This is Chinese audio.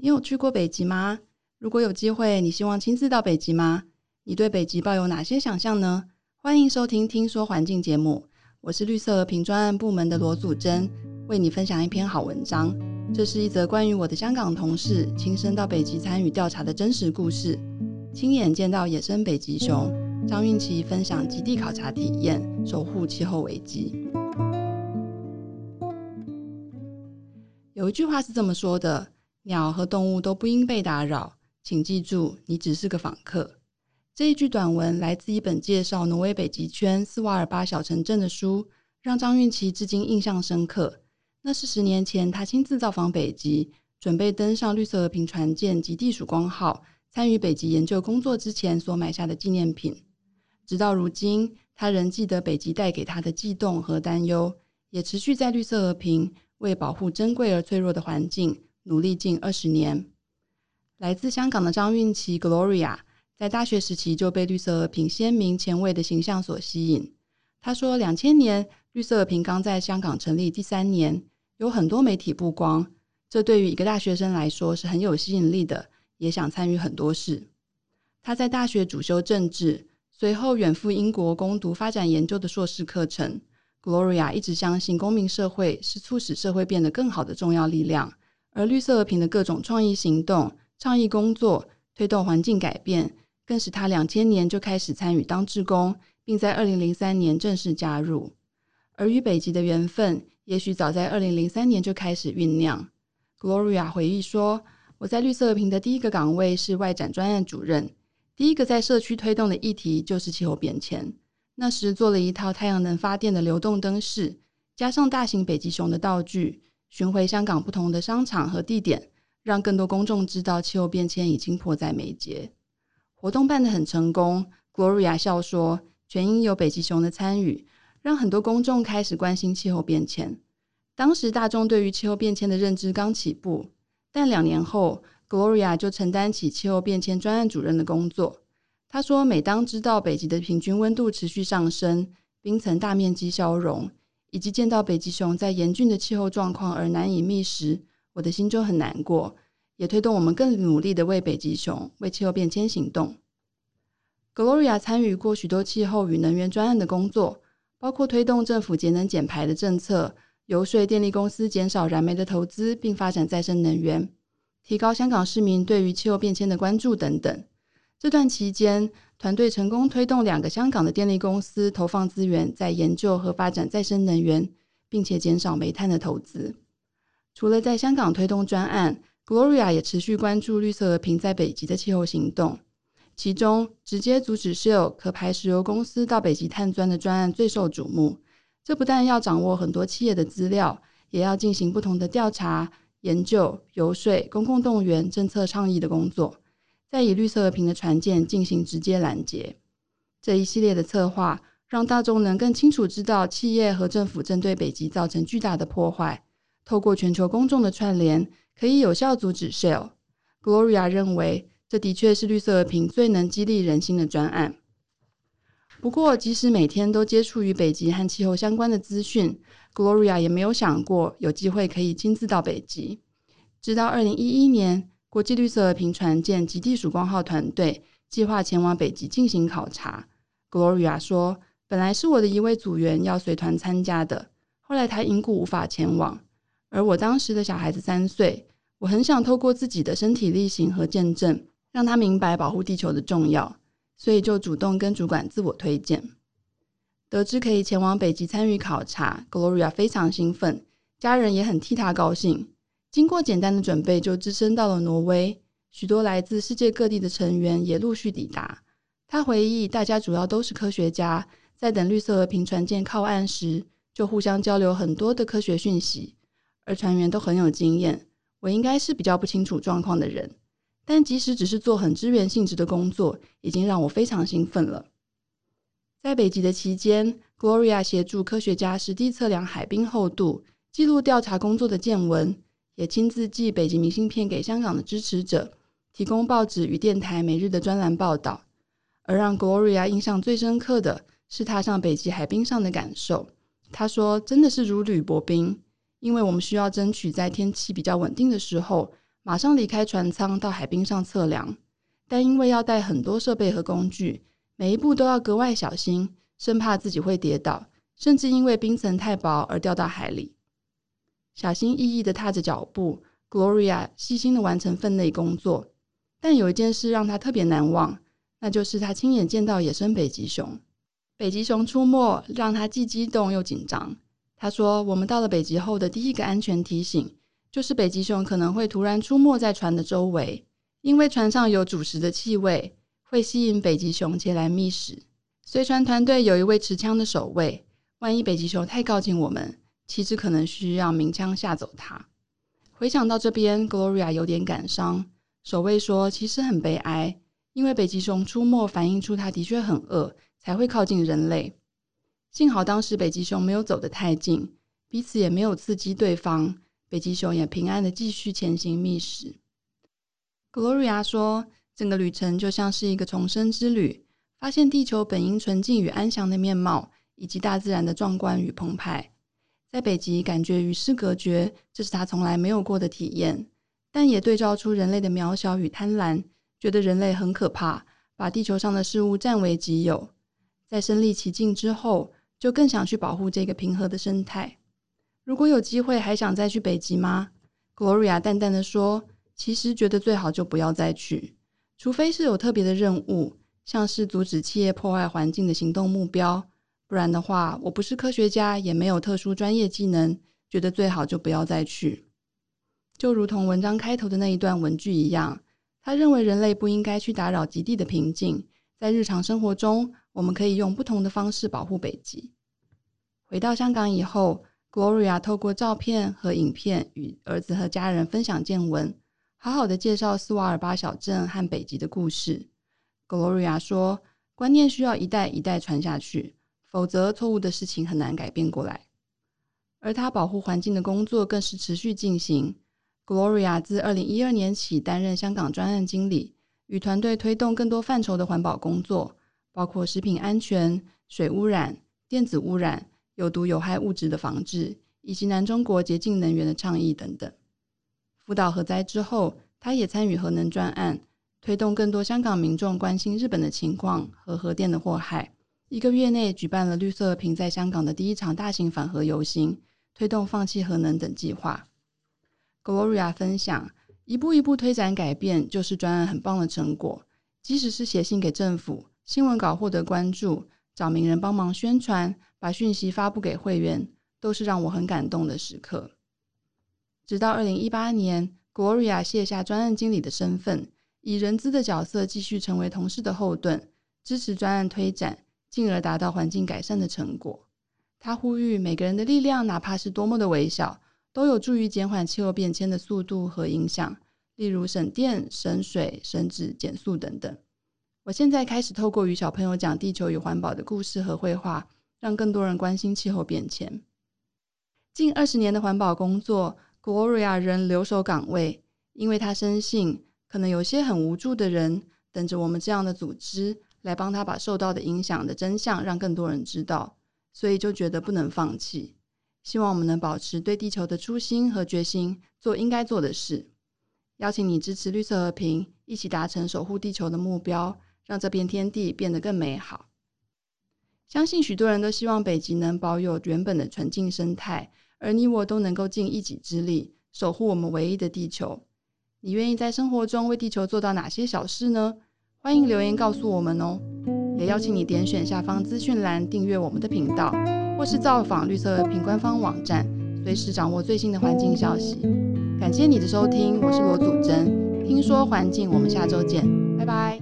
你有去过北极吗？如果有机会，你希望亲自到北极吗？你对北极抱有哪些想象呢？欢迎收听《听说环境》节目，我是绿色和平专案部门的罗祖珍，为你分享一篇好文章。这是一则关于我的香港同事亲身到北极参与调查的真实故事，亲眼见到野生北极熊。张韵琪分享极地考察体验，守护气候危机。有一句话是这么说的。鸟和动物都不应被打扰，请记住，你只是个访客。这一句短文来自一本介绍挪威北极圈斯瓦尔巴小城镇的书，让张韵琪至今印象深刻。那是十年前他亲自造访北极，准备登上绿色和平船舰极地曙光号，参与北极研究工作之前所买下的纪念品。直到如今，他仍记得北极带给他的悸动和担忧，也持续在绿色和平为保护珍贵而脆弱的环境。努力近二十年，来自香港的张韵琪 Gloria 在大学时期就被绿色和平鲜明前卫的形象所吸引。他说，两千年绿色和平刚在香港成立第三年，有很多媒体曝光，这对于一个大学生来说是很有吸引力的，也想参与很多事。他在大学主修政治，随后远赴英国攻读发展研究的硕士课程。Gloria 一直相信公民社会是促使社会变得更好的重要力量。而绿色和平的各种创意行动、倡议工作、推动环境改变，更使他两千年就开始参与当志工，并在二零零三年正式加入。而与北极的缘分，也许早在二零零三年就开始酝酿。Gloria 回忆说：“我在绿色和平的第一个岗位是外展专案主任，第一个在社区推动的议题就是气候变迁。那时做了一套太阳能发电的流动灯饰，加上大型北极熊的道具。”巡回香港不同的商场和地点，让更多公众知道气候变迁已经迫在眉睫。活动办得很成功，Gloria 笑说：“全因有北极熊的参与，让很多公众开始关心气候变迁。当时大众对于气候变迁的认知刚起步，但两年后，Gloria 就承担起气候变迁专案主任的工作。他说：每当知道北极的平均温度持续上升，冰层大面积消融。”以及见到北极熊在严峻的气候状况而难以觅食，我的心就很难过，也推动我们更努力的为北极熊、为气候变迁行动。Gloria 参与过许多气候与能源专案的工作，包括推动政府节能减排的政策，游说电力公司减少燃煤的投资，并发展再生能源，提高香港市民对于气候变迁的关注等等。这段期间，团队成功推动两个香港的电力公司投放资源在研究和发展再生能源，并且减少煤炭的投资。除了在香港推动专案，Gloria 也持续关注绿色和平在北极的气候行动。其中，直接阻止 Shell 可排石油公司到北极探钻的专案最受瞩目。这不但要掌握很多企业的资料，也要进行不同的调查、研究、游说、公共动员、政策倡议的工作。再以绿色和平的船舰进行直接拦截，这一系列的策划让大众能更清楚知道企业和政府正对北极造成巨大的破坏。透过全球公众的串联，可以有效阻止 Shale。Gloria 认为，这的确是绿色和平最能激励人心的专案。不过，即使每天都接触与北极和气候相关的资讯，Gloria 也没有想过有机会可以亲自到北极。直到二零一一年。国际绿色和平船舰极地曙光号团队计划前往北极进行考察。Gloria 说：“本来是我的一位组员要随团参加的，后来他因故无法前往。而我当时的小孩子三岁，我很想透过自己的身体力行和见证，让他明白保护地球的重要，所以就主动跟主管自我推荐。得知可以前往北极参与考察，Gloria 非常兴奋，家人也很替他高兴。”经过简单的准备，就置身到了挪威。许多来自世界各地的成员也陆续抵达。他回忆，大家主要都是科学家，在等绿色和平船舰靠岸时，就互相交流很多的科学讯息。而船员都很有经验，我应该是比较不清楚状况的人，但即使只是做很支援性质的工作，已经让我非常兴奋了。在北极的期间，Gloria 协助科学家实地测量海冰厚度，记录调查工作的见闻。也亲自寄北极明信片给香港的支持者，提供报纸与电台每日的专栏报道。而让 Gloria 印象最深刻的是踏上北极海冰上的感受。他说：“真的是如履薄冰，因为我们需要争取在天气比较稳定的时候，马上离开船舱到海冰上测量，但因为要带很多设备和工具，每一步都要格外小心，生怕自己会跌倒，甚至因为冰层太薄而掉到海里。小心翼翼地踏着脚步，Gloria 细心地完成分内工作。但有一件事让她特别难忘，那就是她亲眼见到野生北极熊。北极熊出没让她既激动又紧张。她说：“我们到了北极后的第一个安全提醒。”就是北极熊可能会突然出没在船的周围，因为船上有主食的气味，会吸引北极熊前来觅食。随船团队有一位持枪的守卫，万一北极熊太靠近我们，其实可能需要鸣枪吓走它。回想到这边，Gloria 有点感伤。守卫说：“其实很悲哀，因为北极熊出没反映出它的确很饿，才会靠近人类。幸好当时北极熊没有走得太近，彼此也没有刺激对方。”北极熊也平安的继续前行觅食。Gloria 说：“整个旅程就像是一个重生之旅，发现地球本应纯净与安详的面貌，以及大自然的壮观与澎湃。在北极，感觉与世隔绝，这是他从来没有过的体验。但也对照出人类的渺小与贪婪，觉得人类很可怕，把地球上的事物占为己有。在身历其境之后，就更想去保护这个平和的生态。”如果有机会，还想再去北极吗？Gloria 淡淡的说：“其实觉得最好就不要再去，除非是有特别的任务，像是阻止企业破坏环境的行动目标。不然的话，我不是科学家，也没有特殊专业技能，觉得最好就不要再去。就如同文章开头的那一段文句一样，他认为人类不应该去打扰极地的平静，在日常生活中，我们可以用不同的方式保护北极。回到香港以后。” Gloria 透过照片和影片与儿子和家人分享见闻，好好的介绍斯瓦尔巴小镇和北极的故事。Gloria 说：“观念需要一代一代传下去，否则错误的事情很难改变过来。”而他保护环境的工作更是持续进行。Gloria 自二零一二年起担任香港专案经理，与团队推动更多范畴的环保工作，包括食品安全、水污染、电子污染。有毒有害物质的防治，以及南中国洁净能源的倡议等等。福岛核灾之后，他也参与核能专案，推动更多香港民众关心日本的情况和核电的祸害。一个月内举办了绿色和平在香港的第一场大型反核游行，推动放弃核能等计划。Gloria 分享，一步一步推展改变，就是专案很棒的成果。即使是写信给政府，新闻稿获得关注。找名人帮忙宣传，把讯息发布给会员，都是让我很感动的时刻。直到二零一八年，Gloria 卸下专案经理的身份，以人资的角色继续成为同事的后盾，支持专案推展，进而达到环境改善的成果。他呼吁每个人的力量，哪怕是多么的微小，都有助于减缓气候变迁的速度和影响，例如省电、省水、省纸、减速等等。我现在开始透过与小朋友讲地球与环保的故事和绘画，让更多人关心气候变迁。近二十年的环保工作，Gloria 仍留守岗位，因为她深信，可能有些很无助的人等着我们这样的组织来帮他把受到的影响的真相让更多人知道，所以就觉得不能放弃。希望我们能保持对地球的初心和决心，做应该做的事。邀请你支持绿色和平，一起达成守护地球的目标。让这片天地变得更美好。相信许多人都希望北极能保有原本的纯净生态，而你我都能够尽一己之力，守护我们唯一的地球。你愿意在生活中为地球做到哪些小事呢？欢迎留言告诉我们哦。也邀请你点选下方资讯栏订阅我们的频道，或是造访绿色和平官方网站，随时掌握最新的环境消息。感谢你的收听，我是罗祖珍。听说环境，我们下周见，拜拜。